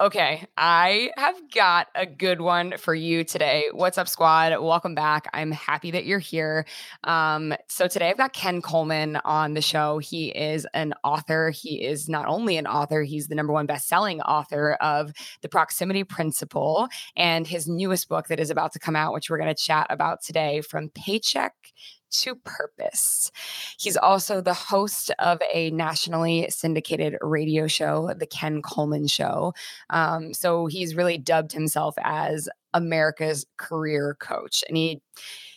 Okay, I have got a good one for you today. What's up, squad? Welcome back. I'm happy that you're here. Um, so, today I've got Ken Coleman on the show. He is an author. He is not only an author, he's the number one best-selling author of The Proximity Principle and his newest book that is about to come out, which we're going to chat about today from Paycheck to purpose. He's also the host of a nationally syndicated radio show, The Ken Coleman Show. Um, so he's really dubbed himself as America's career coach. And he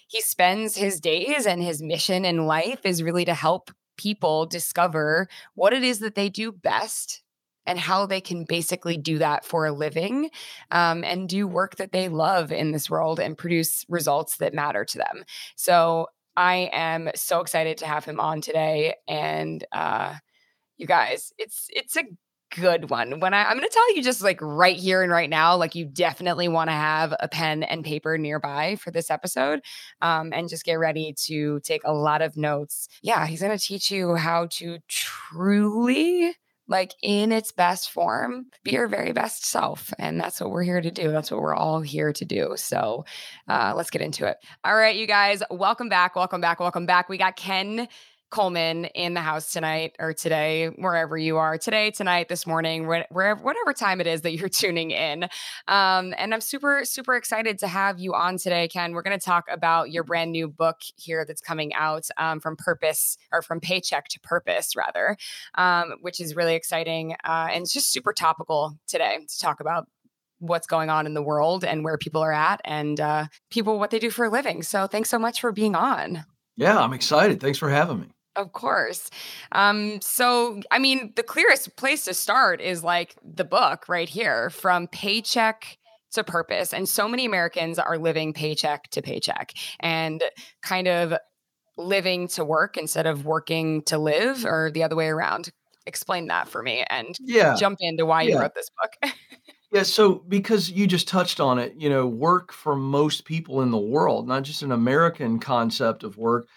he spends his days and his mission in life is really to help people discover what it is that they do best and how they can basically do that for a living um, and do work that they love in this world and produce results that matter to them. So I am so excited to have him on today. And uh, you guys, it's it's a good one. When I, I'm going to tell you just like right here and right now, like you definitely want to have a pen and paper nearby for this episode um, and just get ready to take a lot of notes. Yeah, he's going to teach you how to truly like in its best form, be your very best self. And that's what we're here to do. That's what we're all here to do. So uh, let's get into it. All right, you guys, welcome back. Welcome back. Welcome back. We got Ken Coleman in the house tonight or today, wherever you are, today, tonight, this morning, wherever, whatever time it is that you're tuning in. Um, and I'm super, super excited to have you on today, Ken. We're going to talk about your brand new book here that's coming out um, from Purpose or from Paycheck to Purpose, rather, um, which is really exciting. Uh, and it's just super topical today to talk about what's going on in the world and where people are at and uh, people what they do for a living. So thanks so much for being on. Yeah, I'm excited. Thanks for having me. Of course. Um, so, I mean, the clearest place to start is like the book right here from paycheck to purpose. And so many Americans are living paycheck to paycheck and kind of living to work instead of working to live or the other way around. Explain that for me and yeah. jump into why yeah. you wrote this book. yeah. So, because you just touched on it, you know, work for most people in the world, not just an American concept of work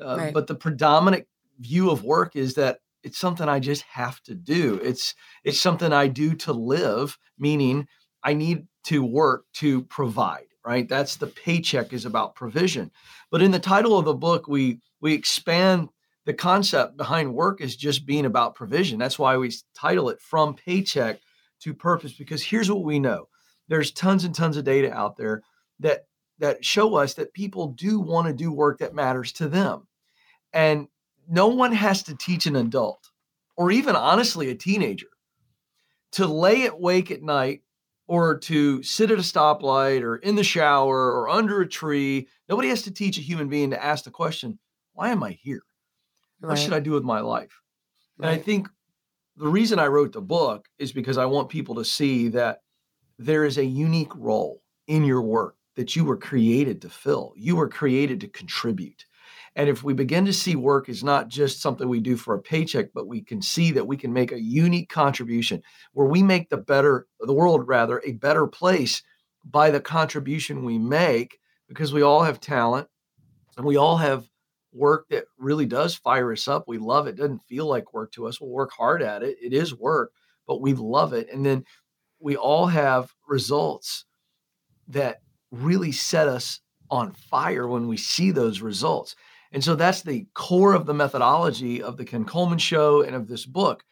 uh, right. But the predominant view of work is that it's something I just have to do. It's it's something I do to live, meaning I need to work to provide. Right. That's the paycheck is about provision. But in the title of the book, we we expand the concept behind work is just being about provision. That's why we title it from paycheck to purpose. Because here's what we know: there's tons and tons of data out there that that show us that people do want to do work that matters to them. And no one has to teach an adult or even honestly a teenager to lay awake at night or to sit at a stoplight or in the shower or under a tree. Nobody has to teach a human being to ask the question, why am I here? Right. What should I do with my life? Right. And I think the reason I wrote the book is because I want people to see that there is a unique role in your work that you were created to fill. You were created to contribute. And if we begin to see work as not just something we do for a paycheck, but we can see that we can make a unique contribution where we make the better, the world rather, a better place by the contribution we make, because we all have talent and we all have work that really does fire us up. We love it. it doesn't feel like work to us. We'll work hard at it. It is work, but we love it. And then we all have results that really set us on fire when we see those results. And so that's the core of the methodology of the Ken Coleman show and of this book.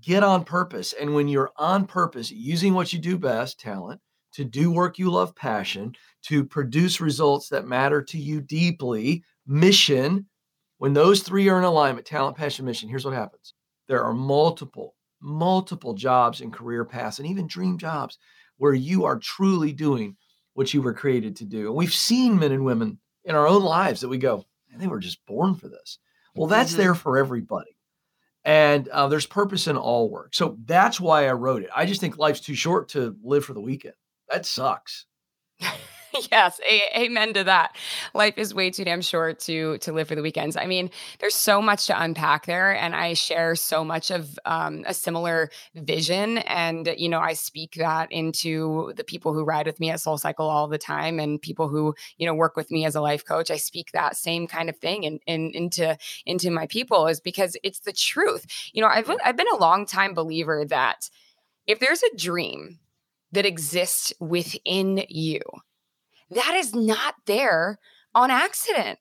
Get on purpose. And when you're on purpose, using what you do best, talent, to do work you love, passion, to produce results that matter to you deeply, mission, when those three are in alignment, talent, passion, mission, here's what happens. There are multiple, multiple jobs and career paths and even dream jobs where you are truly doing what you were created to do. And we've seen men and women in our own lives that we go, they were just born for this. Well, that's mm-hmm. there for everybody. And uh, there's purpose in all work. So that's why I wrote it. I just think life's too short to live for the weekend. That sucks. yes, a- amen to that. Life is way too damn short to to live for the weekends. I mean, there's so much to unpack there, and I share so much of um, a similar vision. And you know, I speak that into the people who ride with me at SoulCycle all the time, and people who you know work with me as a life coach. I speak that same kind of thing in, in, into into my people, is because it's the truth. You know, I've I've been a long time believer that if there's a dream that exists within you that is not there on accident.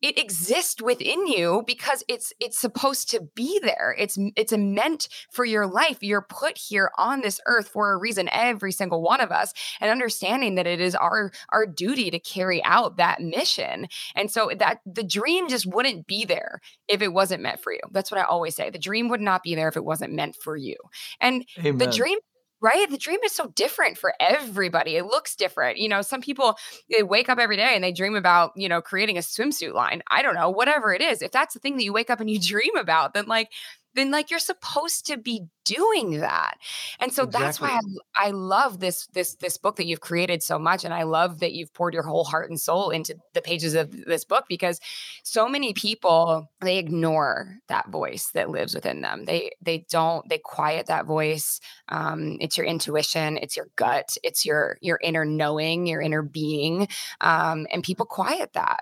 It exists within you because it's it's supposed to be there. It's it's meant for your life. You're put here on this earth for a reason every single one of us and understanding that it is our our duty to carry out that mission. And so that the dream just wouldn't be there if it wasn't meant for you. That's what i always say. The dream would not be there if it wasn't meant for you. And Amen. the dream right? The dream is so different for everybody. It looks different. You know, some people they wake up every day and they dream about, you know, creating a swimsuit line. I don't know, whatever it is. If that's the thing that you wake up and you dream about, then like then like you're supposed to be doing that. And so exactly. that's why I, I love this this this book that you've created so much and I love that you've poured your whole heart and soul into the pages of this book because so many people they ignore that voice that lives within them. They they don't they quiet that voice. Um, it's your intuition, it's your gut, it's your your inner knowing, your inner being. Um, and people quiet that.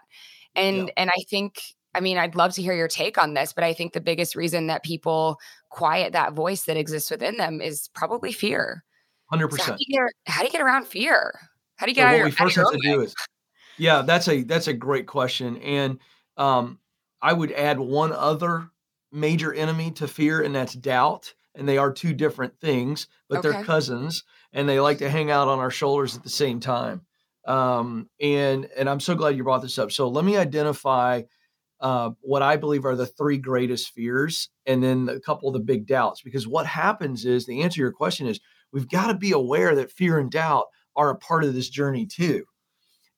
And yeah. and I think I mean, I'd love to hear your take on this, but I think the biggest reason that people quiet that voice that exists within them is probably fear. Hundred so percent. How do you get around fear? How do you get so out what your, we first have to do is, yeah, that's a that's a great question, and um, I would add one other major enemy to fear, and that's doubt. And they are two different things, but okay. they're cousins, and they like to hang out on our shoulders at the same time. Um, and and I'm so glad you brought this up. So let me identify uh, what I believe are the three greatest fears, and then a couple of the big doubts. Because what happens is the answer to your question is we've got to be aware that fear and doubt are a part of this journey too.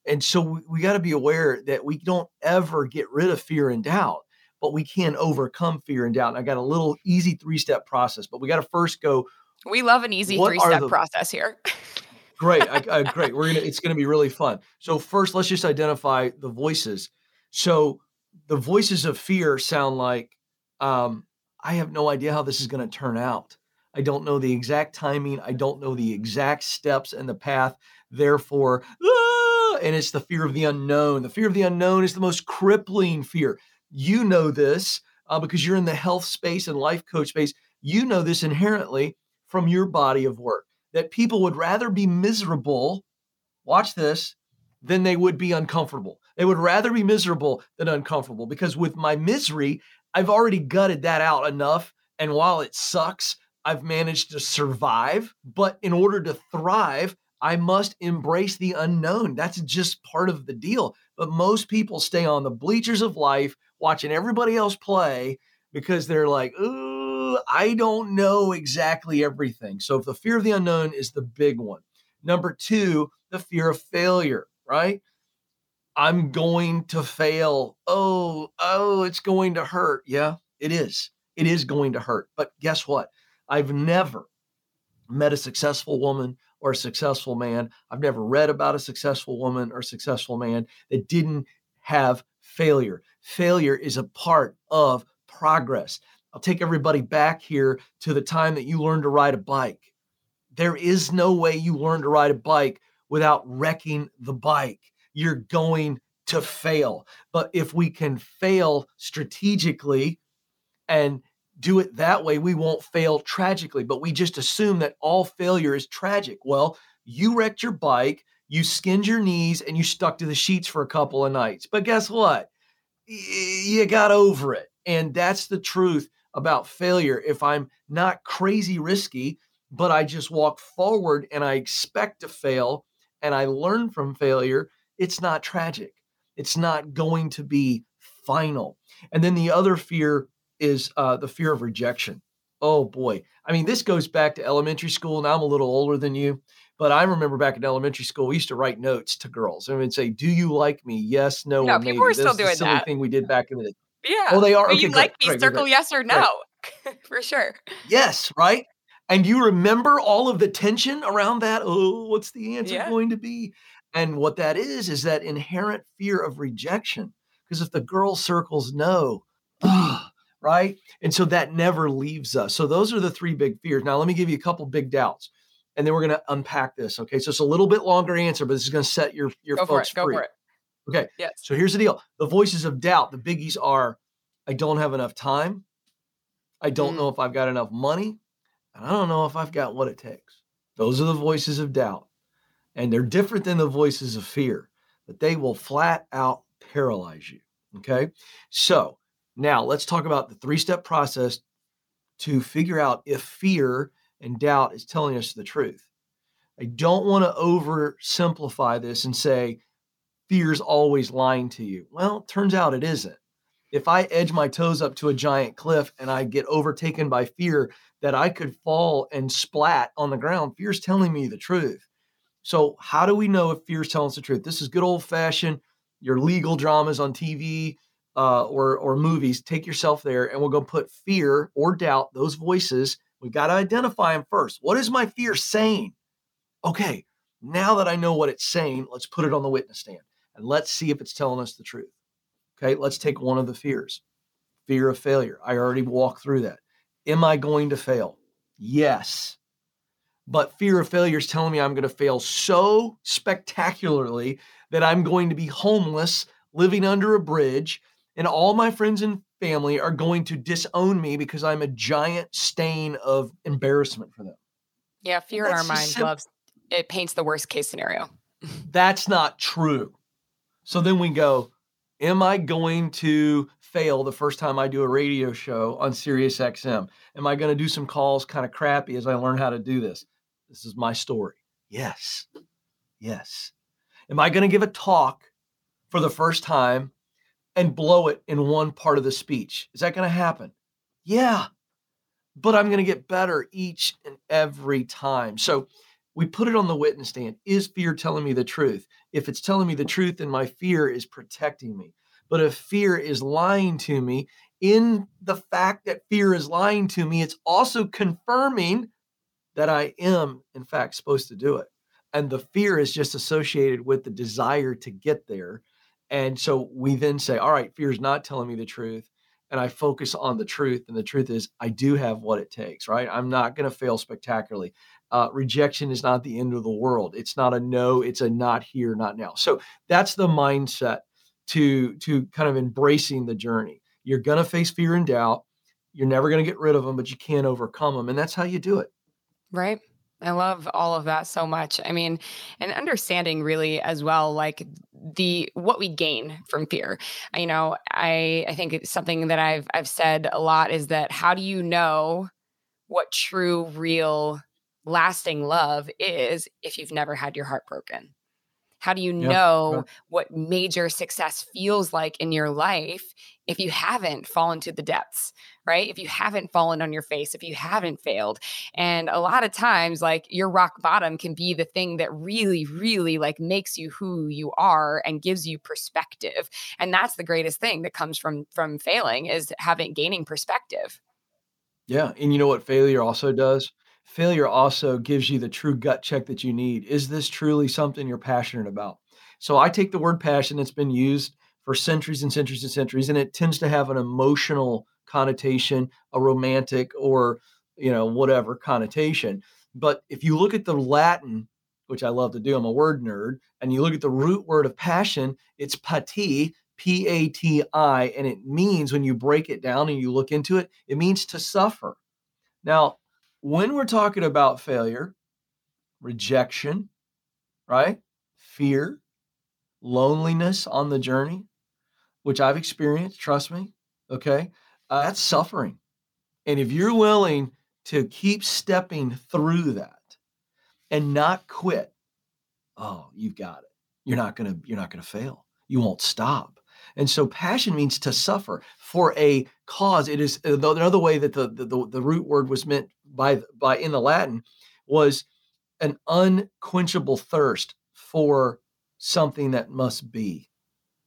And so we, we got to be aware that we don't ever get rid of fear and doubt, but we can overcome fear and doubt. And I got a little easy three step process, but we got to first go. We love an easy three step process here. great, I, I, great. We're gonna. It's gonna be really fun. So first, let's just identify the voices. So the voices of fear sound like um, I have no idea how this is going to turn out. I don't know the exact timing. I don't know the exact steps and the path. Therefore, ah! and it's the fear of the unknown. The fear of the unknown is the most crippling fear. You know this uh, because you're in the health space and life coach space. You know this inherently from your body of work that people would rather be miserable. Watch this than they would be uncomfortable. They would rather be miserable than uncomfortable because with my misery, I've already gutted that out enough. And while it sucks, I've managed to survive. But in order to thrive, I must embrace the unknown. That's just part of the deal. But most people stay on the bleachers of life watching everybody else play because they're like, ooh, I don't know exactly everything. So if the fear of the unknown is the big one. Number two, the fear of failure right? I'm going to fail. Oh, oh, it's going to hurt. Yeah, it is. It is going to hurt. But guess what? I've never met a successful woman or a successful man. I've never read about a successful woman or successful man that didn't have failure. Failure is a part of progress. I'll take everybody back here to the time that you learned to ride a bike. There is no way you learn to ride a bike without wrecking the bike. You're going to fail. But if we can fail strategically and do it that way, we won't fail tragically. But we just assume that all failure is tragic. Well, you wrecked your bike, you skinned your knees, and you stuck to the sheets for a couple of nights. But guess what? You got over it. And that's the truth about failure. If I'm not crazy risky, but I just walk forward and I expect to fail, and I learn from failure, it's not tragic. It's not going to be final. And then the other fear is uh, the fear of rejection. Oh boy. I mean, this goes back to elementary school, and I'm a little older than you. But I remember back in elementary school, we used to write notes to girls and we'd say, "Do you like me? Yes, no, no or maybe." People are still doing the silly that. thing we did back in the day. Yeah. Oh, they are. Do okay, you like me? Circle yes or no, for sure. Yes, right. And you remember all of the tension around that? Oh, what's the answer yeah. going to be? And what that is, is that inherent fear of rejection. Because if the girl circles no, right? And so that never leaves us. So those are the three big fears. Now, let me give you a couple big doubts. And then we're going to unpack this. Okay. So it's a little bit longer answer, but this is going to set your, your go folks for it, free. Go for it. Okay. Yes. So here's the deal the voices of doubt, the biggies are I don't have enough time. I don't mm. know if I've got enough money. And I don't know if I've got what it takes. Those are the voices of doubt. And they're different than the voices of fear, but they will flat out paralyze you. Okay. So now let's talk about the three step process to figure out if fear and doubt is telling us the truth. I don't want to oversimplify this and say fear's always lying to you. Well, turns out it isn't. If I edge my toes up to a giant cliff and I get overtaken by fear that I could fall and splat on the ground, fear's telling me the truth. So, how do we know if fear's telling us the truth? This is good old fashioned your legal dramas on TV uh, or or movies. Take yourself there, and we're going to put fear or doubt. Those voices. We've got to identify them first. What is my fear saying? Okay, now that I know what it's saying, let's put it on the witness stand and let's see if it's telling us the truth. Okay, let's take one of the fears fear of failure. I already walked through that. Am I going to fail? Yes. But fear of failure is telling me I'm going to fail so spectacularly that I'm going to be homeless, living under a bridge, and all my friends and family are going to disown me because I'm a giant stain of embarrassment for them. Yeah, fear in our mind loves it paints the worst case scenario. That's not true. So then we go, am I going to fail the first time I do a radio show on Sirius XM? Am I going to do some calls kind of crappy as I learn how to do this? This is my story. Yes. Yes. Am I going to give a talk for the first time and blow it in one part of the speech? Is that going to happen? Yeah. But I'm going to get better each and every time. So we put it on the witness stand. Is fear telling me the truth? If it's telling me the truth, then my fear is protecting me. But if fear is lying to me, in the fact that fear is lying to me, it's also confirming that I am, in fact, supposed to do it. And the fear is just associated with the desire to get there. And so we then say, all right, fear is not telling me the truth. And I focus on the truth. And the truth is, I do have what it takes, right? I'm not going to fail spectacularly uh, rejection is not the end of the world. It's not a no, it's a not here, not now. So that's the mindset to to kind of embracing the journey. You're going to face fear and doubt. You're never going to get rid of them, but you can't overcome them, and that's how you do it. Right. I love all of that so much. I mean, and understanding really as well, like the what we gain from fear. You know, I I think it's something that I've I've said a lot is that how do you know what true, real lasting love is if you've never had your heart broken? How do you yeah, know yeah. what major success feels like in your life if you haven't fallen to the depths, right? If you haven't fallen on your face, if you haven't failed. And a lot of times like your rock bottom can be the thing that really really like makes you who you are and gives you perspective. And that's the greatest thing that comes from from failing is having gaining perspective. Yeah, and you know what failure also does? Failure also gives you the true gut check that you need. Is this truly something you're passionate about? So I take the word passion that's been used for centuries and centuries and centuries, and it tends to have an emotional connotation, a romantic or you know whatever connotation. But if you look at the Latin, which I love to do, I'm a word nerd, and you look at the root word of passion, it's pati, P A T I, and it means when you break it down and you look into it, it means to suffer. Now, when we're talking about failure, rejection, right? Fear, loneliness on the journey, which I've experienced, trust me, okay? Uh, that's suffering. And if you're willing to keep stepping through that and not quit, oh, you've got it. You're not going to you're not going to fail. You won't stop. And so passion means to suffer for a cause. It is another way that the, the, the root word was meant by, by in the Latin was an unquenchable thirst for something that must be.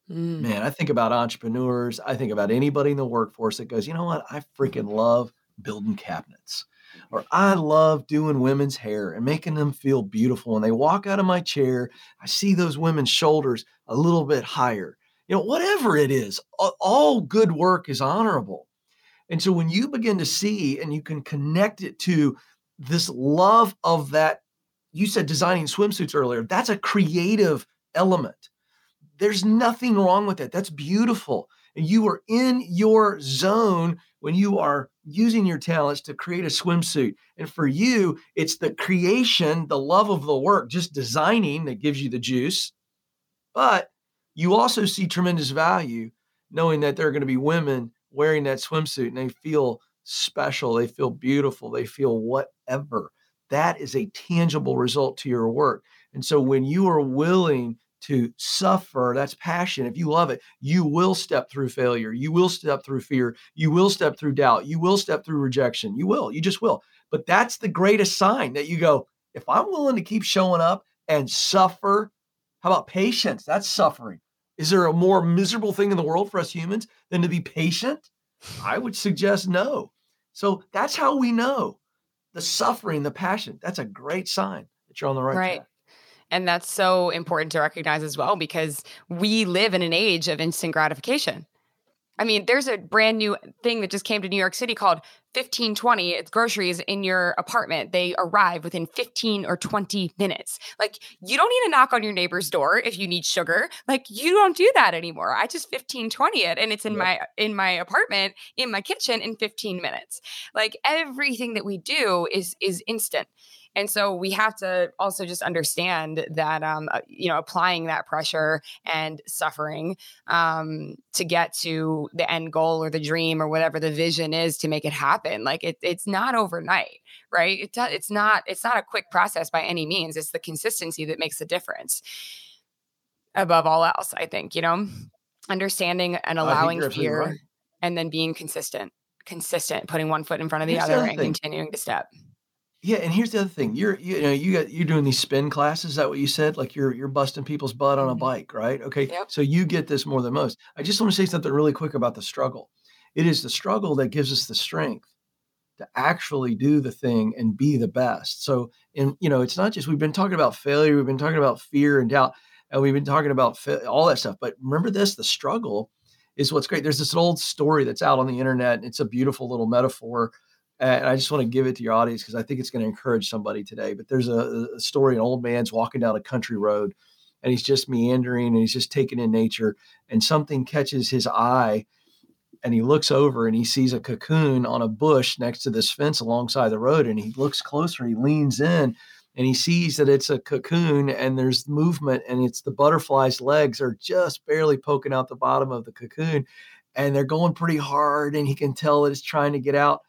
Mm. Man, I think about entrepreneurs. I think about anybody in the workforce that goes, you know what? I freaking love building cabinets. Or I love doing women's hair and making them feel beautiful. When they walk out of my chair, I see those women's shoulders a little bit higher. You know, whatever it is, all good work is honorable. And so when you begin to see and you can connect it to this love of that, you said designing swimsuits earlier, that's a creative element. There's nothing wrong with it. That's beautiful. And you are in your zone when you are using your talents to create a swimsuit. And for you, it's the creation, the love of the work, just designing that gives you the juice. But you also see tremendous value knowing that there are going to be women wearing that swimsuit and they feel special, they feel beautiful, they feel whatever. That is a tangible result to your work. And so when you are willing to suffer. That's passion. If you love it, you will step through failure. You will step through fear. You will step through doubt. You will step through rejection. You will. You just will. But that's the greatest sign that you go, if I'm willing to keep showing up and suffer, how about patience? That's suffering. Is there a more miserable thing in the world for us humans than to be patient? I would suggest no. So that's how we know the suffering, the passion. That's a great sign that you're on the right, right. track. And that's so important to recognize as well because we live in an age of instant gratification. I mean, there's a brand new thing that just came to New York City called 1520. It's groceries in your apartment. They arrive within 15 or 20 minutes. Like, you don't need to knock on your neighbor's door if you need sugar. Like, you don't do that anymore. I just 1520 it and it's in yep. my in my apartment, in my kitchen in 15 minutes. Like everything that we do is is instant. And so we have to also just understand that, um, uh, you know, applying that pressure and suffering um, to get to the end goal or the dream or whatever the vision is to make it happen. Like it, it's not overnight, right? It do, it's not it's not a quick process by any means. It's the consistency that makes the difference. Above all else, I think you know, understanding and allowing fear, right. and then being consistent, consistent, putting one foot in front of the Here's other, the and thing. continuing to step. Yeah, and here's the other thing. You're you know you got you're doing these spin classes. Is that what you said? Like you're you're busting people's butt on a mm-hmm. bike, right? Okay. Yep. So you get this more than most. I just want to say something really quick about the struggle. It is the struggle that gives us the strength to actually do the thing and be the best. So, and you know, it's not just we've been talking about failure, we've been talking about fear and doubt, and we've been talking about fa- all that stuff. But remember this: the struggle is what's great. There's this old story that's out on the internet. And it's a beautiful little metaphor and I just want to give it to your audience because I think it's going to encourage somebody today. But there's a, a, story: an old man's walking down a country road, and he's just meandering and he's just taking in nature, and something catches his eye, and he looks over and he sees a cocoon on a bush next to this fence alongside the road, and he looks closer, he leans in. And he sees that it's a cocoon and there's movement, and it's the butterfly's legs are just barely poking out the bottom of the cocoon, and they're going pretty hard. And he can tell that it's trying to get out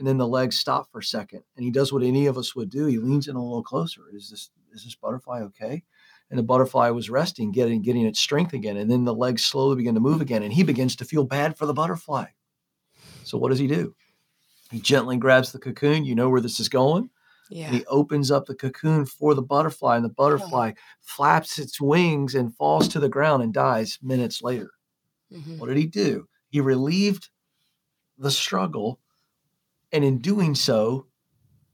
and then the legs stop for a second and he does what any of us would do he leans in a little closer is this is this butterfly okay and the butterfly was resting getting getting its strength again and then the legs slowly begin to move again and he begins to feel bad for the butterfly so what does he do he gently grabs the cocoon you know where this is going yeah. And he opens up the cocoon for the butterfly, and the butterfly oh. flaps its wings and falls to the ground and dies minutes later. Mm-hmm. What did he do? He relieved the struggle and in doing so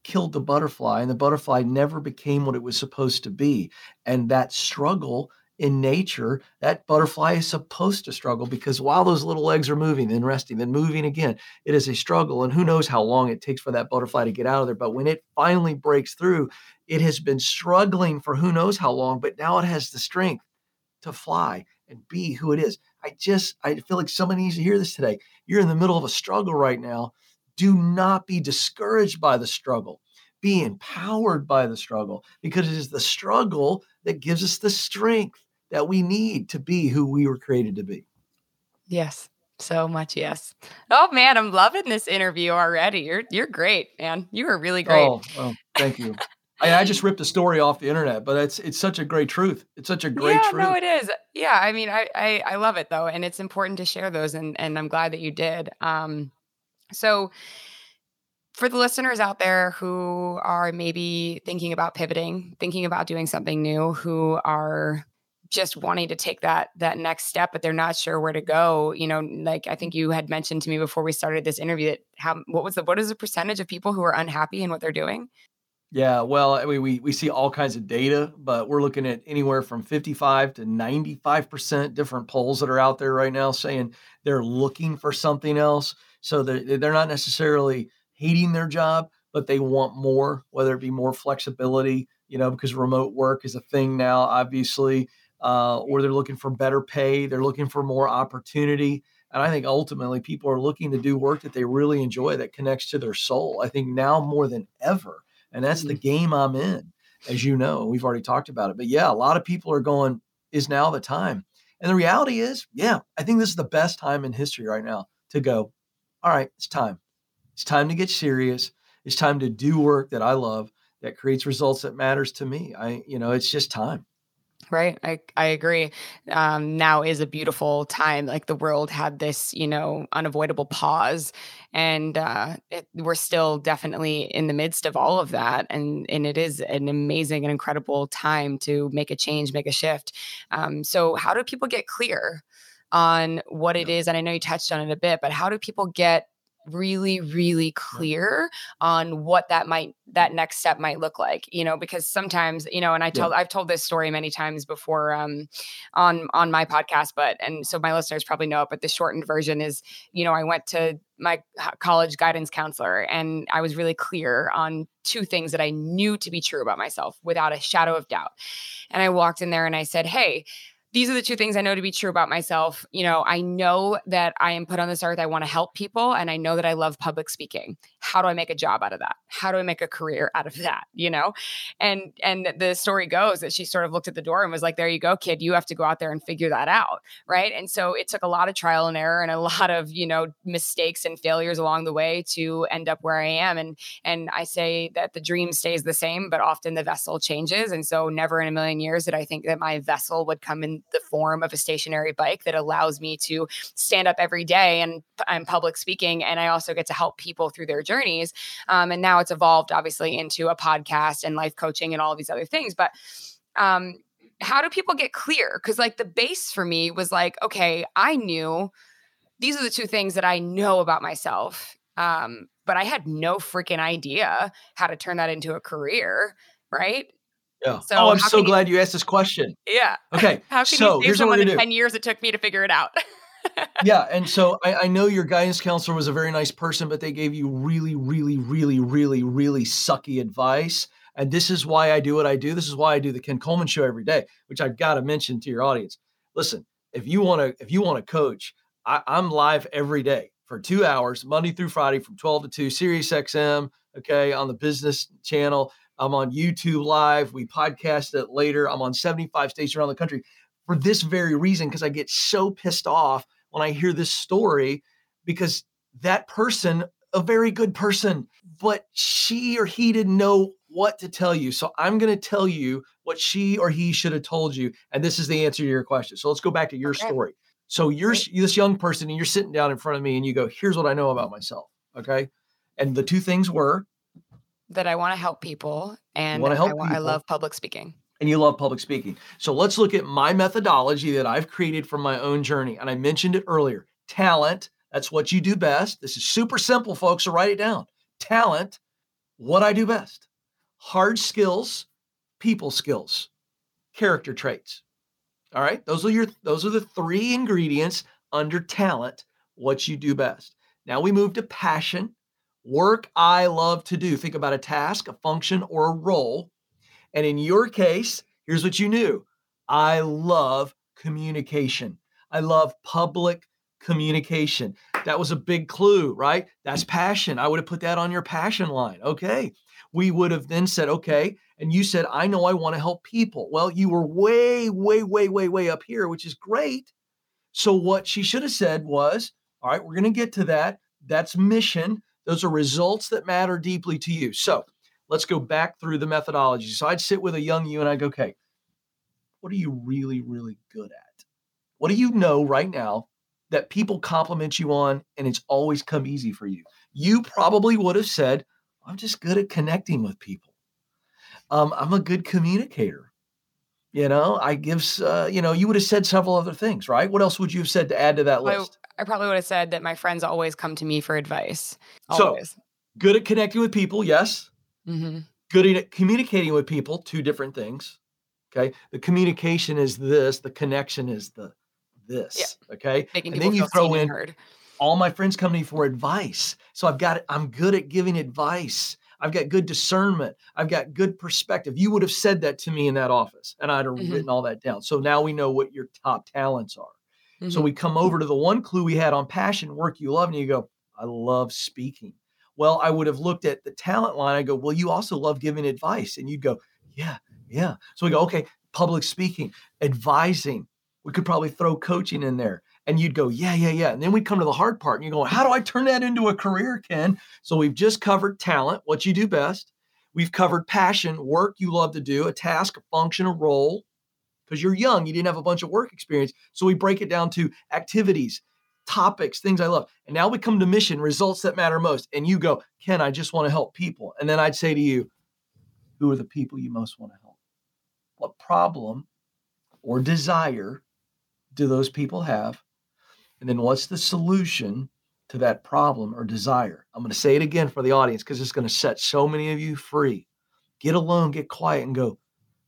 killed the butterfly and the butterfly never became what it was supposed to be. And that struggle in nature that butterfly is supposed to struggle because while those little legs are moving then resting then moving again it is a struggle and who knows how long it takes for that butterfly to get out of there. But when it finally breaks through it has been struggling for who knows how long but now it has the strength to fly and be who it is. I just i feel like somebody needs to hear this today. You're in the middle of a struggle right now do not be discouraged by the struggle. Be empowered by the struggle because it is the struggle that gives us the strength that we need to be who we were created to be. Yes. So much yes. Oh man, I'm loving this interview already. You're you're great, man. You are really great. Oh, well, thank you. I, I, just ripped a story off the internet, but it's it's such a great truth. It's such a great yeah, truth. no, it is. Yeah, I mean, I, I I love it though, and it's important to share those, and and I'm glad that you did. Um, so, for the listeners out there who are maybe thinking about pivoting, thinking about doing something new, who are just wanting to take that that next step but they're not sure where to go you know like i think you had mentioned to me before we started this interview that how what was the what is the percentage of people who are unhappy in what they're doing? Yeah well I mean, we we see all kinds of data but we're looking at anywhere from 55 to 95% different polls that are out there right now saying they're looking for something else so they're, they're not necessarily hating their job but they want more whether it be more flexibility you know because remote work is a thing now obviously uh, or they're looking for better pay, they're looking for more opportunity. And I think ultimately people are looking to do work that they really enjoy that connects to their soul. I think now more than ever. And that's mm-hmm. the game I'm in, as you know. We've already talked about it. But yeah, a lot of people are going, is now the time? And the reality is, yeah, I think this is the best time in history right now to go, all right, it's time. It's time to get serious. It's time to do work that I love that creates results that matters to me. I, you know, it's just time. Right. I, I agree. Um, now is a beautiful time. Like the world had this, you know, unavoidable pause. And uh, it, we're still definitely in the midst of all of that. And, and it is an amazing and incredible time to make a change, make a shift. Um, so, how do people get clear on what it is? And I know you touched on it a bit, but how do people get really really clear on what that might that next step might look like you know because sometimes you know and i tell yeah. i've told this story many times before um on on my podcast but and so my listeners probably know it but the shortened version is you know i went to my college guidance counselor and i was really clear on two things that i knew to be true about myself without a shadow of doubt and i walked in there and i said hey these are the two things I know to be true about myself. You know, I know that I am put on this earth. I want to help people and I know that I love public speaking. How do I make a job out of that? How do I make a career out of that? You know? And and the story goes that she sort of looked at the door and was like, "There you go, kid. You have to go out there and figure that out." Right? And so it took a lot of trial and error and a lot of, you know, mistakes and failures along the way to end up where I am and and I say that the dream stays the same, but often the vessel changes. And so never in a million years did I think that my vessel would come in the form of a stationary bike that allows me to stand up every day and I'm public speaking. And I also get to help people through their journeys. Um, and now it's evolved obviously into a podcast and life coaching and all of these other things. But um, how do people get clear? Because like the base for me was like, okay, I knew these are the two things that I know about myself. Um, but I had no freaking idea how to turn that into a career. Right. Yeah. So oh, I'm so glad you, you asked this question. Yeah. Okay. how can so, you save someone the 10 years it took me to figure it out? yeah. And so I, I, know your guidance counselor was a very nice person, but they gave you really, really, really, really, really sucky advice. And this is why I do what I do. This is why I do the Ken Coleman show every day, which I've got to mention to your audience. Listen, if you want to, if you want to coach, I, I'm live every day for two hours, Monday through Friday from 12 to 2, Sirius XM, okay, on the business channel. I'm on YouTube Live. We podcast it later. I'm on 75 states around the country for this very reason because I get so pissed off when I hear this story because that person, a very good person, but she or he didn't know what to tell you. So I'm going to tell you what she or he should have told you. And this is the answer to your question. So let's go back to your okay. story. So you're this young person and you're sitting down in front of me and you go, here's what I know about myself. Okay. And the two things were that I want to help people and I, help I, I love public speaking. And you love public speaking. So let's look at my methodology that I've created from my own journey. And I mentioned it earlier talent, that's what you do best. This is super simple, folks. So write it down. Talent, what I do best. Hard skills, people skills, character traits. All right. Those are your those are the three ingredients under talent, what you do best. Now we move to passion, Work I love to do. Think about a task, a function, or a role. And in your case, here's what you knew I love communication. I love public communication. That was a big clue, right? That's passion. I would have put that on your passion line. Okay. We would have then said, okay. And you said, I know I want to help people. Well, you were way, way, way, way, way up here, which is great. So, what she should have said was, all right, we're going to get to that. That's mission. Those are results that matter deeply to you. So let's go back through the methodology. So I'd sit with a young you and I'd go, okay, what are you really, really good at? What do you know right now that people compliment you on and it's always come easy for you? You probably would have said, I'm just good at connecting with people. Um, I'm a good communicator. You know, I give, uh, you know, you would have said several other things, right? What else would you have said to add to that list? I, probably would have said that my friends always come to me for advice. Always. So, good at connecting with people, yes. Mm-hmm. Good at communicating with people, two different things. Okay. The communication is this, the connection is the this. Yeah. Okay. Making and then you throw in heard. all my friends come to me for advice. So I've got I'm good at giving advice. I've got good discernment. I've got good perspective. You would have said that to me in that office, and I'd have mm-hmm. written all that down. So now we know what your top talents are. Mm-hmm. So we come over to the one clue we had on passion, work you love, and you go, I love speaking. Well, I would have looked at the talent line. I go, well, you also love giving advice. And you'd go, yeah, yeah. So we go, okay, public speaking, advising. We could probably throw coaching in there. And you'd go, yeah, yeah, yeah. And then we come to the hard part and you go, how do I turn that into a career, Ken? So we've just covered talent, what you do best. We've covered passion, work you love to do, a task, a function, a role. Because you're young, you didn't have a bunch of work experience. So we break it down to activities, topics, things I love. And now we come to mission, results that matter most. And you go, Ken, I just want to help people. And then I'd say to you, who are the people you most want to help? What problem or desire do those people have? And then what's the solution to that problem or desire? I'm going to say it again for the audience because it's going to set so many of you free. Get alone, get quiet, and go,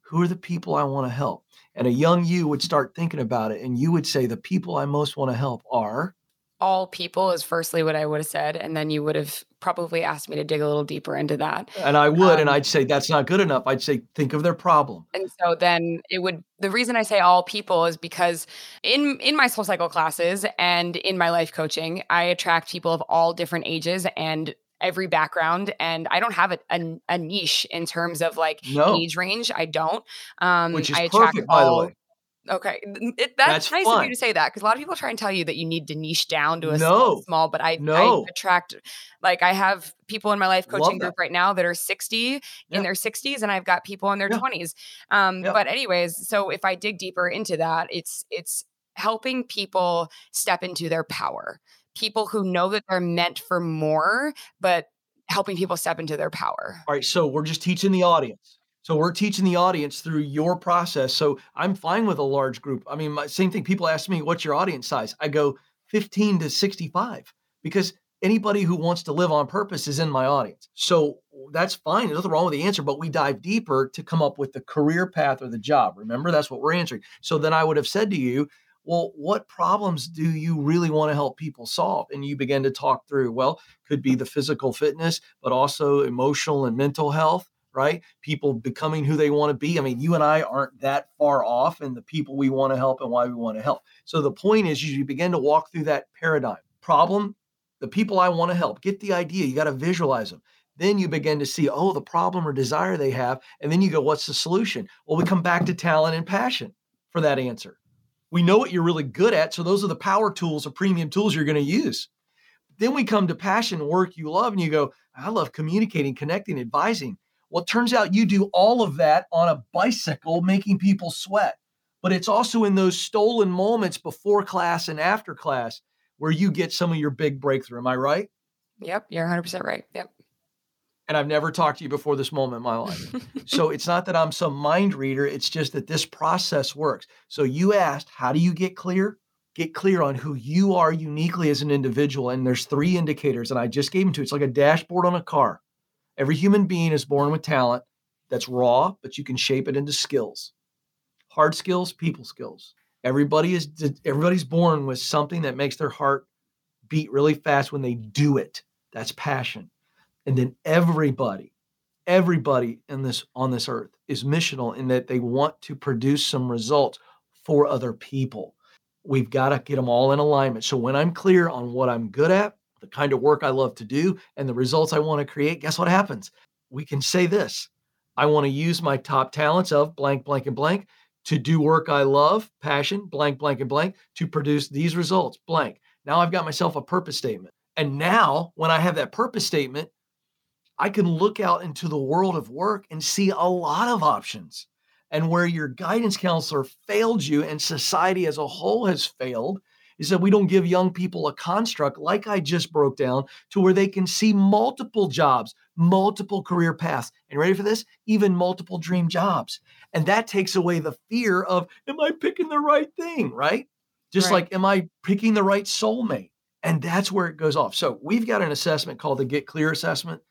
who are the people I want to help? And a young you would start thinking about it, and you would say, the people I most want to help are all people is firstly what I would have said, and then you would have probably asked me to dig a little deeper into that. And I would, um, and I'd say that's not good enough. I'd say think of their problem. And so then it would. The reason I say all people is because in in my SoulCycle classes and in my life coaching, I attract people of all different ages and every background and i don't have a, a, a niche in terms of like no. age range i don't um which is I perfect by all, the way Okay, it, that's, that's, nice fun. of you to say that because a lot of people try and tell you that you need to niche down to a no. small, but I, no. I attract like I have people in my life coaching group right now that are 60 yeah. in their 60s, and I've got people in their yeah. 20s. Um, yeah. But anyways, so if I dig deeper into that, it's it's helping people step into their power. People who know that they're meant for more, but helping people step into their power. All right, so we're just teaching the audience so we're teaching the audience through your process. So I'm fine with a large group. I mean, my, same thing. People ask me, what's your audience size? I go 15 to 65 because anybody who wants to live on purpose is in my audience. So that's fine. There's nothing wrong with the answer, but we dive deeper to come up with the career path or the job. Remember, that's what we're answering. So then I would have said to you, well, what problems do you really want to help people solve? And you begin to talk through, well, could be the physical fitness, but also emotional and mental health right? People becoming who they want to be. I mean, you and I aren't that far off in the people we want to help and why we want to help. So the point is, you begin to walk through that paradigm. Problem, the people I want to help, get the idea. You got to visualize them. Then you begin to see, oh, the problem or desire they have. And then you go, what's the solution? Well, we come back to talent and passion for that answer. We know what you're really good at. So those are the power tools or premium tools you're going to use. Then we come to passion, work you love, and you go, I love communicating, connecting, advising. Well, it turns out you do all of that on a bicycle, making people sweat. But it's also in those stolen moments before class and after class where you get some of your big breakthrough. Am I right? Yep, you're 100% right. Yep. And I've never talked to you before this moment in my life. so it's not that I'm some mind reader, it's just that this process works. So you asked, how do you get clear? Get clear on who you are uniquely as an individual. And there's three indicators, and I just gave them to you. It's like a dashboard on a car. Every human being is born with talent that's raw, but you can shape it into skills. Hard skills, people skills. Everybody is everybody's born with something that makes their heart beat really fast when they do it. That's passion. And then everybody, everybody in this on this earth is missional in that they want to produce some results for other people. We've got to get them all in alignment. So when I'm clear on what I'm good at, the kind of work I love to do, and the results I want to create, guess what happens? We can say this I want to use my top talents of blank, blank, and blank to do work I love, passion, blank, blank, and blank to produce these results, blank. Now I've got myself a purpose statement. And now, when I have that purpose statement, I can look out into the world of work and see a lot of options. And where your guidance counselor failed you and society as a whole has failed, is that we don't give young people a construct like I just broke down to where they can see multiple jobs, multiple career paths, and ready for this? Even multiple dream jobs. And that takes away the fear of, am I picking the right thing? Right? Just right. like, am I picking the right soulmate? And that's where it goes off. So we've got an assessment called the Get Clear Assessment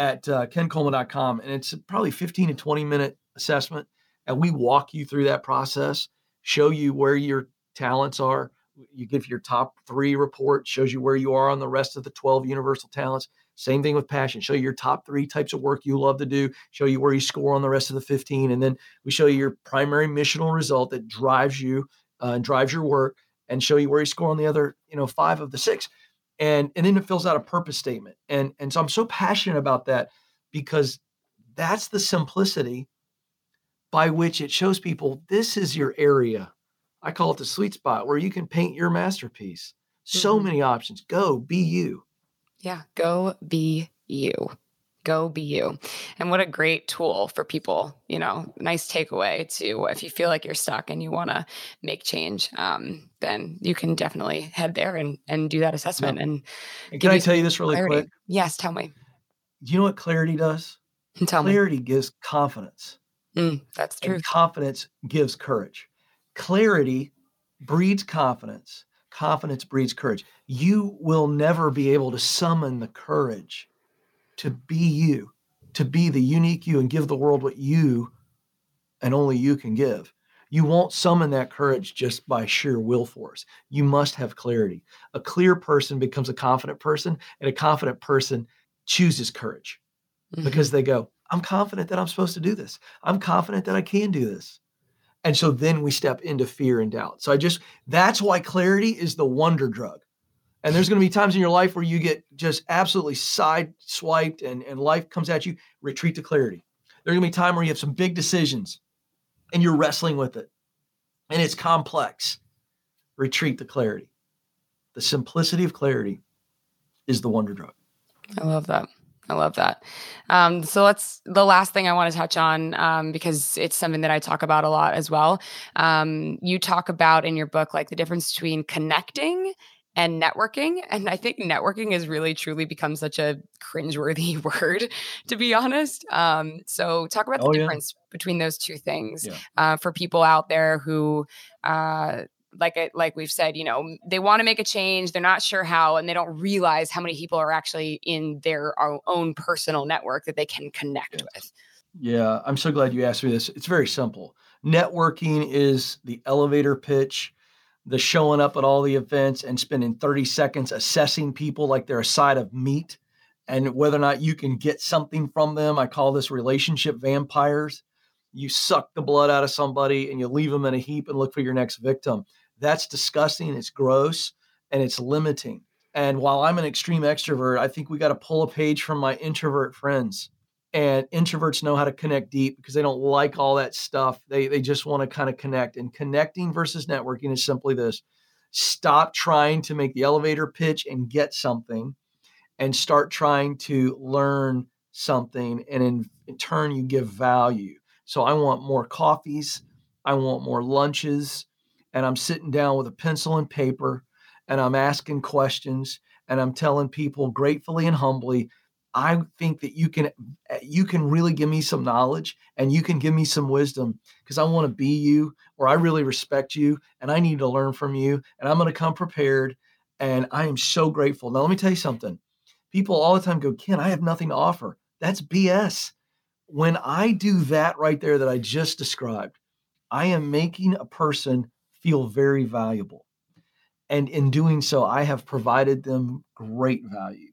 at uh, kencoleman.com. And it's probably 15 to 20 minute assessment. And we walk you through that process, show you where your talents are. You give your top three report, shows you where you are on the rest of the 12 universal talents. Same thing with passion. Show you your top three types of work you love to do. Show you where you score on the rest of the 15. And then we show you your primary missional result that drives you uh, and drives your work and show you where you score on the other, you know, five of the six. And, and then it fills out a purpose statement. And, and so I'm so passionate about that because that's the simplicity by which it shows people this is your area. I call it the sweet spot where you can paint your masterpiece. So mm-hmm. many options. Go be you. Yeah, go be you go be you. And what a great tool for people, you know, nice takeaway to if you feel like you're stuck and you want to make change, um, then you can definitely head there and, and do that assessment. Yeah. And, and can I tell you this really clarity. quick? Yes, tell me. Do you know what clarity does? Tell clarity me. gives confidence. Mm, that's true. And confidence gives courage. Clarity breeds confidence. Confidence breeds courage. You will never be able to summon the courage to be you, to be the unique you and give the world what you and only you can give. You won't summon that courage just by sheer will force. You must have clarity. A clear person becomes a confident person, and a confident person chooses courage mm-hmm. because they go, I'm confident that I'm supposed to do this. I'm confident that I can do this. And so then we step into fear and doubt. So I just, that's why clarity is the wonder drug. And there's going to be times in your life where you get just absolutely side swiped and, and life comes at you, retreat to clarity. There's going to be time where you have some big decisions and you're wrestling with it and it's complex. Retreat to clarity. The simplicity of clarity is the wonder drug. I love that. I love that. Um, so let's the last thing I want to touch on um, because it's something that I talk about a lot as well. Um, you talk about in your book like the difference between connecting and networking. And I think networking has really truly become such a cringeworthy word, to be honest. Um, so, talk about the oh, difference yeah. between those two things yeah. uh, for people out there who, uh, like it, like we've said, you know, they want to make a change, they're not sure how, and they don't realize how many people are actually in their own personal network that they can connect yeah. with. Yeah, I'm so glad you asked me this. It's very simple. Networking is the elevator pitch the showing up at all the events and spending 30 seconds assessing people like they're a side of meat and whether or not you can get something from them. I call this relationship vampires. You suck the blood out of somebody and you leave them in a heap and look for your next victim. That's disgusting. It's gross and it's limiting. And while I'm an extreme extrovert, I think we got to pull a page from my introvert friends and introverts know how to connect deep because they don't like all that stuff. They they just want to kind of connect and connecting versus networking is simply this. Stop trying to make the elevator pitch and get something and start trying to learn something and in, in turn you give value. So i want more coffees i want more lunches and i'm sitting down with a pencil and paper and i'm asking questions and i'm telling people gratefully and humbly I think that you can eh, you can really give me some knowledge and you can give me some wisdom because I want to be you or I really respect you and I need to learn from you and I'm going to come prepared and I am so grateful. Now let me tell you something. People all the time go, "Ken, I have nothing to offer." That's BS. When I do that right there that I just described, I am making a person feel very valuable. And in doing so, I have provided them great value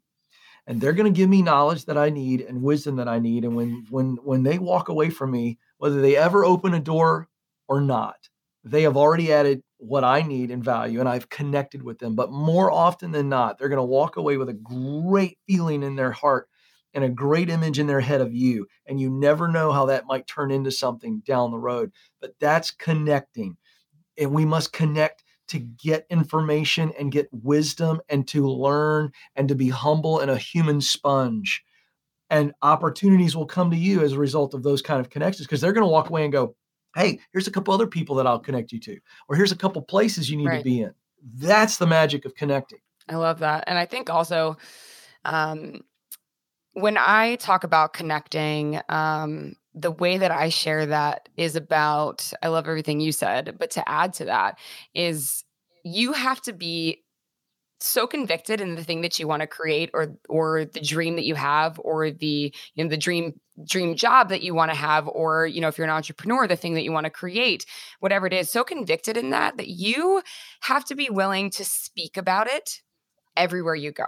and they're going to give me knowledge that I need and wisdom that I need. And when when when they walk away from me, whether they ever open a door or not, they have already added what I need and value, and I've connected with them. But more often than not, they're going to walk away with a great feeling in their heart and a great image in their head of you. And you never know how that might turn into something down the road. But that's connecting. And we must connect to get information and get wisdom and to learn and to be humble and a human sponge. And opportunities will come to you as a result of those kind of connections because they're going to walk away and go, Hey, here's a couple other people that I'll connect you to, or here's a couple places you need right. to be in. That's the magic of connecting. I love that. And I think also um, when I talk about connecting, um, the way that I share that is about, I love everything you said, but to add to that is you have to be so convicted in the thing that you want to create or or the dream that you have or the you know the dream dream job that you want to have or you know if you're an entrepreneur the thing that you want to create whatever it is so convicted in that that you have to be willing to speak about it everywhere you go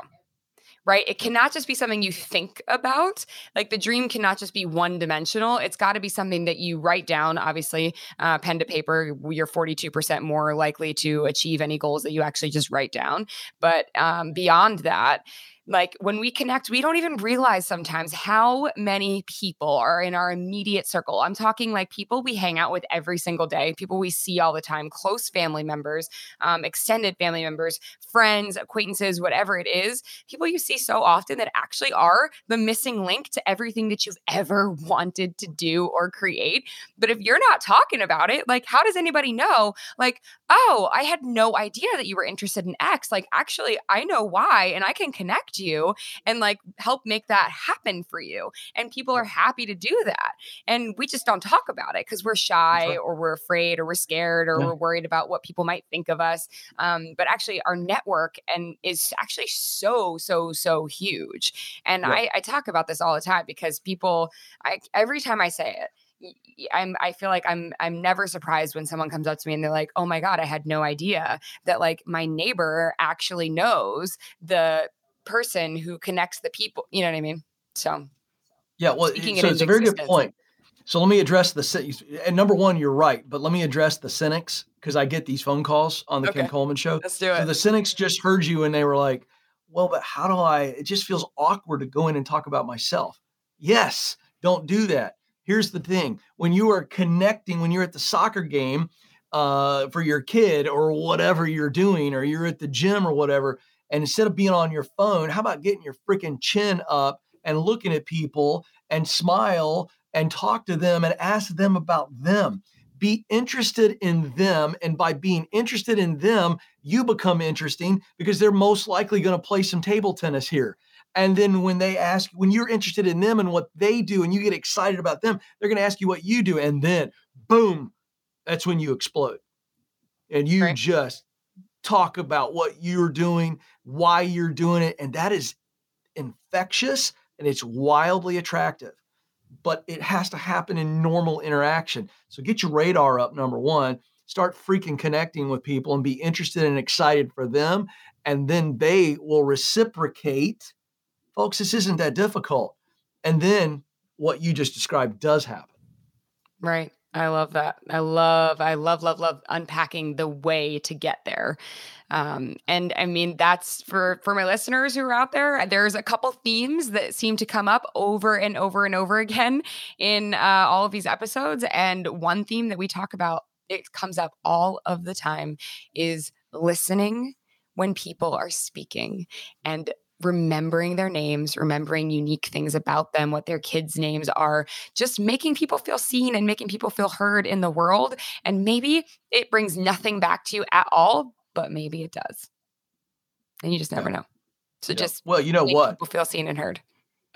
right? It cannot just be something you think about. Like the dream cannot just be one dimensional. It's got to be something that you write down, obviously, uh, pen to paper. You're 42% more likely to achieve any goals that you actually just write down. But um, beyond that, like when we connect, we don't even realize sometimes how many people are in our immediate circle. I'm talking like people we hang out with every single day, people we see all the time, close family members, um, extended family members, friends, acquaintances, whatever it is, people you see so often that actually are the missing link to everything that you've ever wanted to do or create. But if you're not talking about it, like, how does anybody know? Like, oh, I had no idea that you were interested in X. Like, actually, I know why, and I can connect you and like help make that happen for you. And people are happy to do that. And we just don't talk about it because we're shy right. or we're afraid or we're scared or yeah. we're worried about what people might think of us. Um, but actually, our network and is actually so, so, so huge. And yeah. I, I talk about this all the time because people, I every time I say it, I'm I feel like I'm I'm never surprised when someone comes up to me and they're like, "Oh my god, I had no idea that like my neighbor actually knows the person who connects the people." You know what I mean? So Yeah, well, so it's a very good point. So let me address the and number one, you're right, but let me address the cynics because I get these phone calls on the okay. Ken Coleman show. Let's do it. So the cynics just heard you and they were like, "Well, but how do I? It just feels awkward to go in and talk about myself." Yes, don't do that here's the thing when you are connecting, when you're at the soccer game uh, for your kid or whatever you're doing, or you're at the gym or whatever, and instead of being on your phone, how about getting your freaking chin up and looking at people and smile and talk to them and ask them about them? Be interested in them. And by being interested in them, you become interesting because they're most likely going to play some table tennis here. And then when they ask, when you're interested in them and what they do and you get excited about them, they're going to ask you what you do. And then, boom, that's when you explode. And you right. just talk about what you're doing, why you're doing it. And that is infectious and it's wildly attractive. But it has to happen in normal interaction. So get your radar up, number one. Start freaking connecting with people and be interested and excited for them. And then they will reciprocate Folks, this isn't that difficult. And then what you just described does happen. Right. I love that. I love, I love, love, love unpacking the way to get there. Um, and I mean, that's for for my listeners who are out there. There's a couple themes that seem to come up over and over and over again in uh, all of these episodes. And one theme that we talk about, it comes up all of the time, is listening when people are speaking and remembering their names, remembering unique things about them, what their kids' names are, just making people feel seen and making people feel heard in the world. And maybe it brings nothing back to you at all, but maybe it does. And you just never know. So yeah. just well, you know what? People feel seen and heard.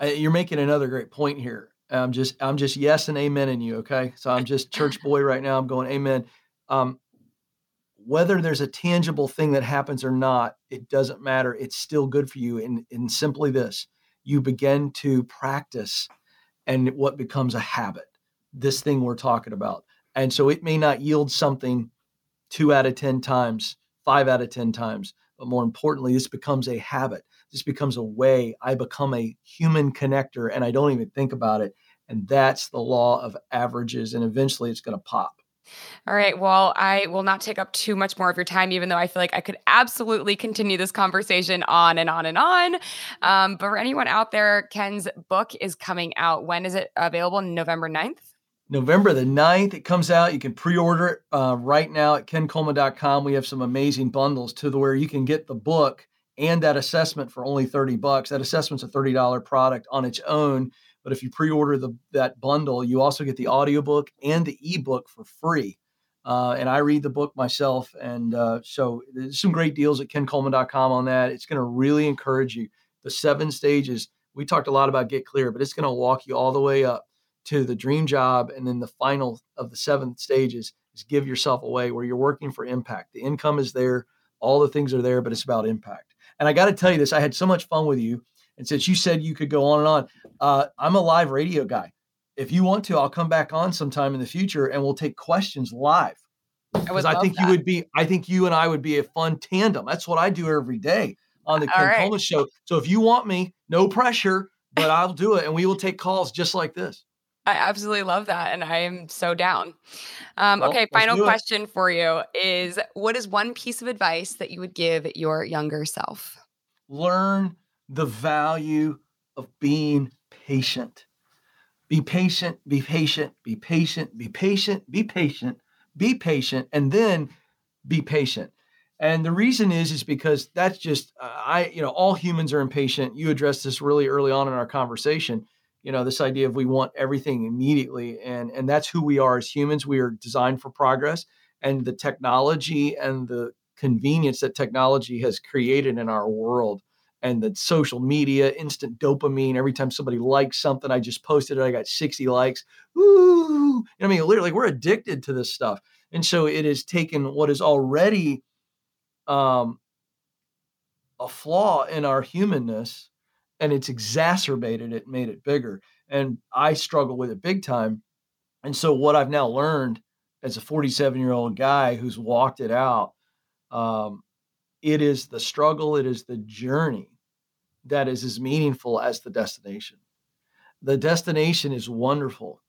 you're making another great point here. I'm just I'm just yes and amen in you. Okay, so I'm just church boy right now. I'm going amen. Um, whether there's a tangible thing that happens or not, it doesn't matter. It's still good for you. And, and simply this you begin to practice and what becomes a habit, this thing we're talking about. And so it may not yield something two out of 10 times, five out of 10 times, but more importantly, this becomes a habit. This becomes a way I become a human connector and I don't even think about it. And that's the law of averages. And eventually it's going to pop. All right. Well, I will not take up too much more of your time, even though I feel like I could absolutely continue this conversation on and on and on. Um, but for anyone out there, Ken's book is coming out. When is it available? November 9th? November the 9th, it comes out. You can pre order it uh, right now at kencoleman.com. We have some amazing bundles to the where you can get the book and that assessment for only 30 bucks. That assessment's a $30 product on its own. But if you pre-order the that bundle, you also get the audiobook and the ebook for free. Uh, and I read the book myself. And uh, so there's some great deals at kencoleman.com on that. It's going to really encourage you. The seven stages, we talked a lot about get clear, but it's going to walk you all the way up to the dream job. And then the final of the seven stages is give yourself away where you're working for impact. The income is there, all the things are there, but it's about impact. And I got to tell you this I had so much fun with you. And since you said you could go on and on, uh, I'm a live radio guy if you want to, I'll come back on sometime in the future and we'll take questions live. Because I, I, think that. you would be, I think you and I would be a fun tandem. That's what I do every day on the Ken right. Show. So if you want me, no pressure, but I'll do it and we will take calls just like this. I absolutely love that. And I am so down. Um, well, okay, final question for you is what is one piece of advice that you would give your younger self? Learn the value of being patient. Be patient, be patient, be patient, be patient, be patient, be patient, and then be patient. And the reason is is because that's just uh, I you know all humans are impatient. You addressed this really early on in our conversation. You know this idea of we want everything immediately, and and that's who we are as humans. We are designed for progress, and the technology and the convenience that technology has created in our world and the social media, instant dopamine. Every time somebody likes something, I just posted it, I got 60 likes. Ooh, I mean, literally, we're addicted to this stuff. And so it has taken what is already um, a flaw in our humanness and it's exacerbated it, made it bigger. And I struggle with it big time. And so, what I've now learned as a 47 year old guy who's walked it out, um, it is the struggle, it is the journey that is as meaningful as the destination. The destination is wonderful.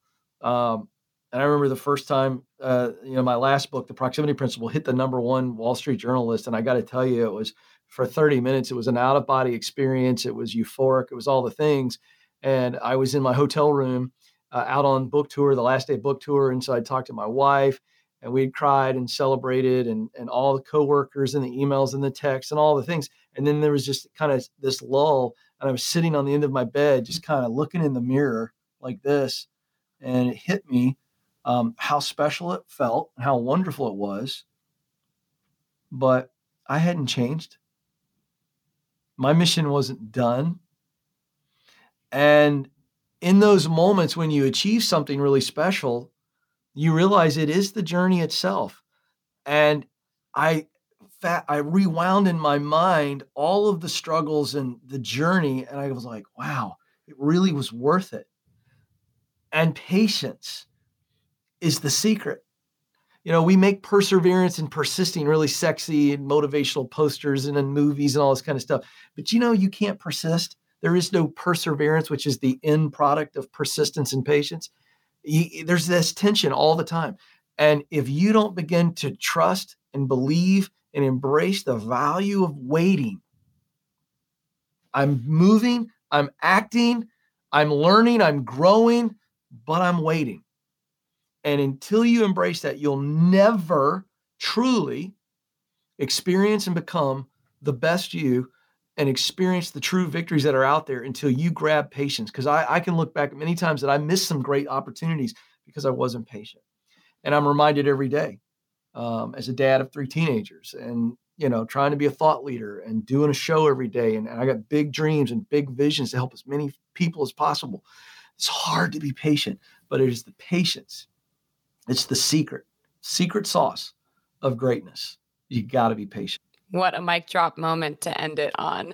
Um, and I remember the first time, uh, you know, my last book, The Proximity Principle, hit the number one Wall Street Journal list. And I got to tell you, it was for 30 minutes. It was an out of body experience. It was euphoric. It was all the things. And I was in my hotel room uh, out on book tour, the last day book tour. And so I talked to my wife and we'd cried and celebrated and, and all the coworkers and the emails and the texts and all the things. And then there was just kind of this lull. And I was sitting on the end of my bed, just kind of looking in the mirror like this. And it hit me um, how special it felt, how wonderful it was. But I hadn't changed. My mission wasn't done. And in those moments when you achieve something really special, you realize it is the journey itself. And I I rewound in my mind all of the struggles and the journey, and I was like, wow, it really was worth it. And patience is the secret. You know, we make perseverance and persisting really sexy and motivational posters and in movies and all this kind of stuff. But you know, you can't persist. There is no perseverance, which is the end product of persistence and patience you, there's this tension all the time. And if you don't begin to trust and believe and embrace the value of waiting, I'm moving, I'm acting, I'm learning, I'm growing, but I'm waiting. And until you embrace that, you'll never truly experience and become the best you and experience the true victories that are out there until you grab patience. Because I, I can look back at many times that I missed some great opportunities because I wasn't patient. And I'm reminded every day um, as a dad of three teenagers and, you know, trying to be a thought leader and doing a show every day. And, and I got big dreams and big visions to help as many people as possible. It's hard to be patient, but it is the patience. It's the secret, secret sauce of greatness. You got to be patient. What a mic drop moment to end it on.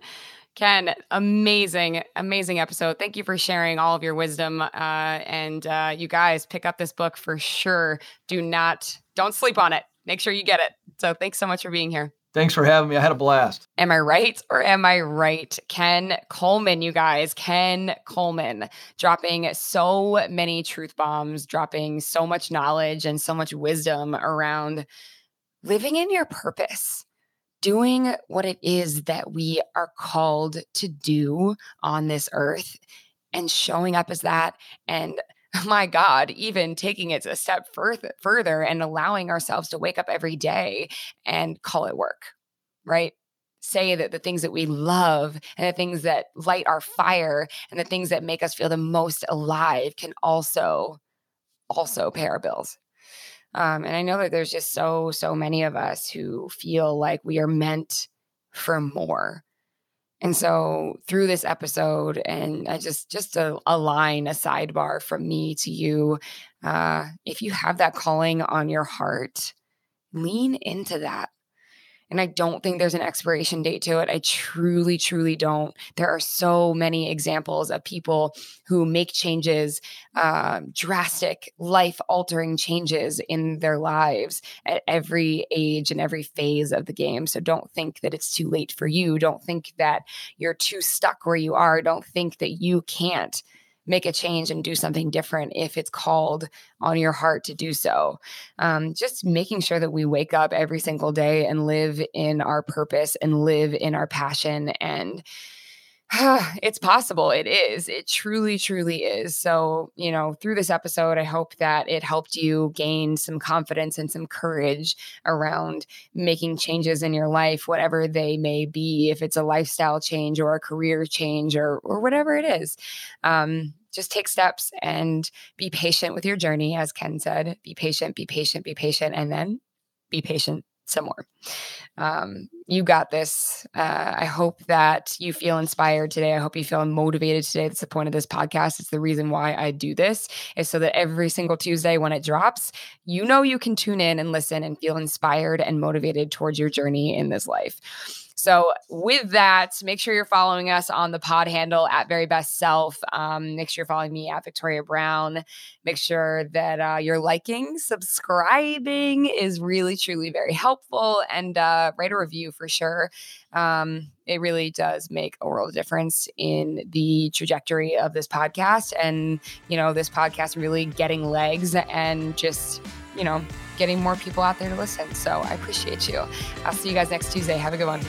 Ken, amazing, amazing episode. Thank you for sharing all of your wisdom. Uh, and uh, you guys pick up this book for sure. Do not, don't sleep on it. Make sure you get it. So thanks so much for being here. Thanks for having me. I had a blast. Am I right or am I right? Ken Coleman, you guys, Ken Coleman, dropping so many truth bombs, dropping so much knowledge and so much wisdom around living in your purpose doing what it is that we are called to do on this earth and showing up as that and my god even taking it a step further further and allowing ourselves to wake up every day and call it work right say that the things that we love and the things that light our fire and the things that make us feel the most alive can also also pay our bills Um, and I know that there's just so, so many of us who feel like we are meant for more. And so through this episode, and I just just a, a line, a sidebar from me to you, uh, if you have that calling on your heart, lean into that. And I don't think there's an expiration date to it. I truly, truly don't. There are so many examples of people who make changes, uh, drastic, life altering changes in their lives at every age and every phase of the game. So don't think that it's too late for you. Don't think that you're too stuck where you are. Don't think that you can't make a change and do something different if it's called on your heart to do so. Um, just making sure that we wake up every single day and live in our purpose and live in our passion and it's possible. It is. It truly, truly is. So, you know, through this episode, I hope that it helped you gain some confidence and some courage around making changes in your life, whatever they may be, if it's a lifestyle change or a career change or, or whatever it is. Um, just take steps and be patient with your journey. As Ken said, be patient, be patient, be patient, and then be patient some more. Um, you got this. Uh, I hope that you feel inspired today. I hope you feel motivated today. That's the point of this podcast. It's the reason why I do this is so that every single Tuesday when it drops, you know you can tune in and listen and feel inspired and motivated towards your journey in this life. So, with that, make sure you're following us on the pod handle at Very Best Self. Um, make sure you're following me at Victoria Brown. Make sure that uh, you're liking, subscribing is really, truly very helpful, and uh, write a review for sure. Um, it really does make a world of difference in the trajectory of this podcast, and you know, this podcast really getting legs and just you know getting more people out there to listen. So I appreciate you. I'll see you guys next Tuesday. Have a good one.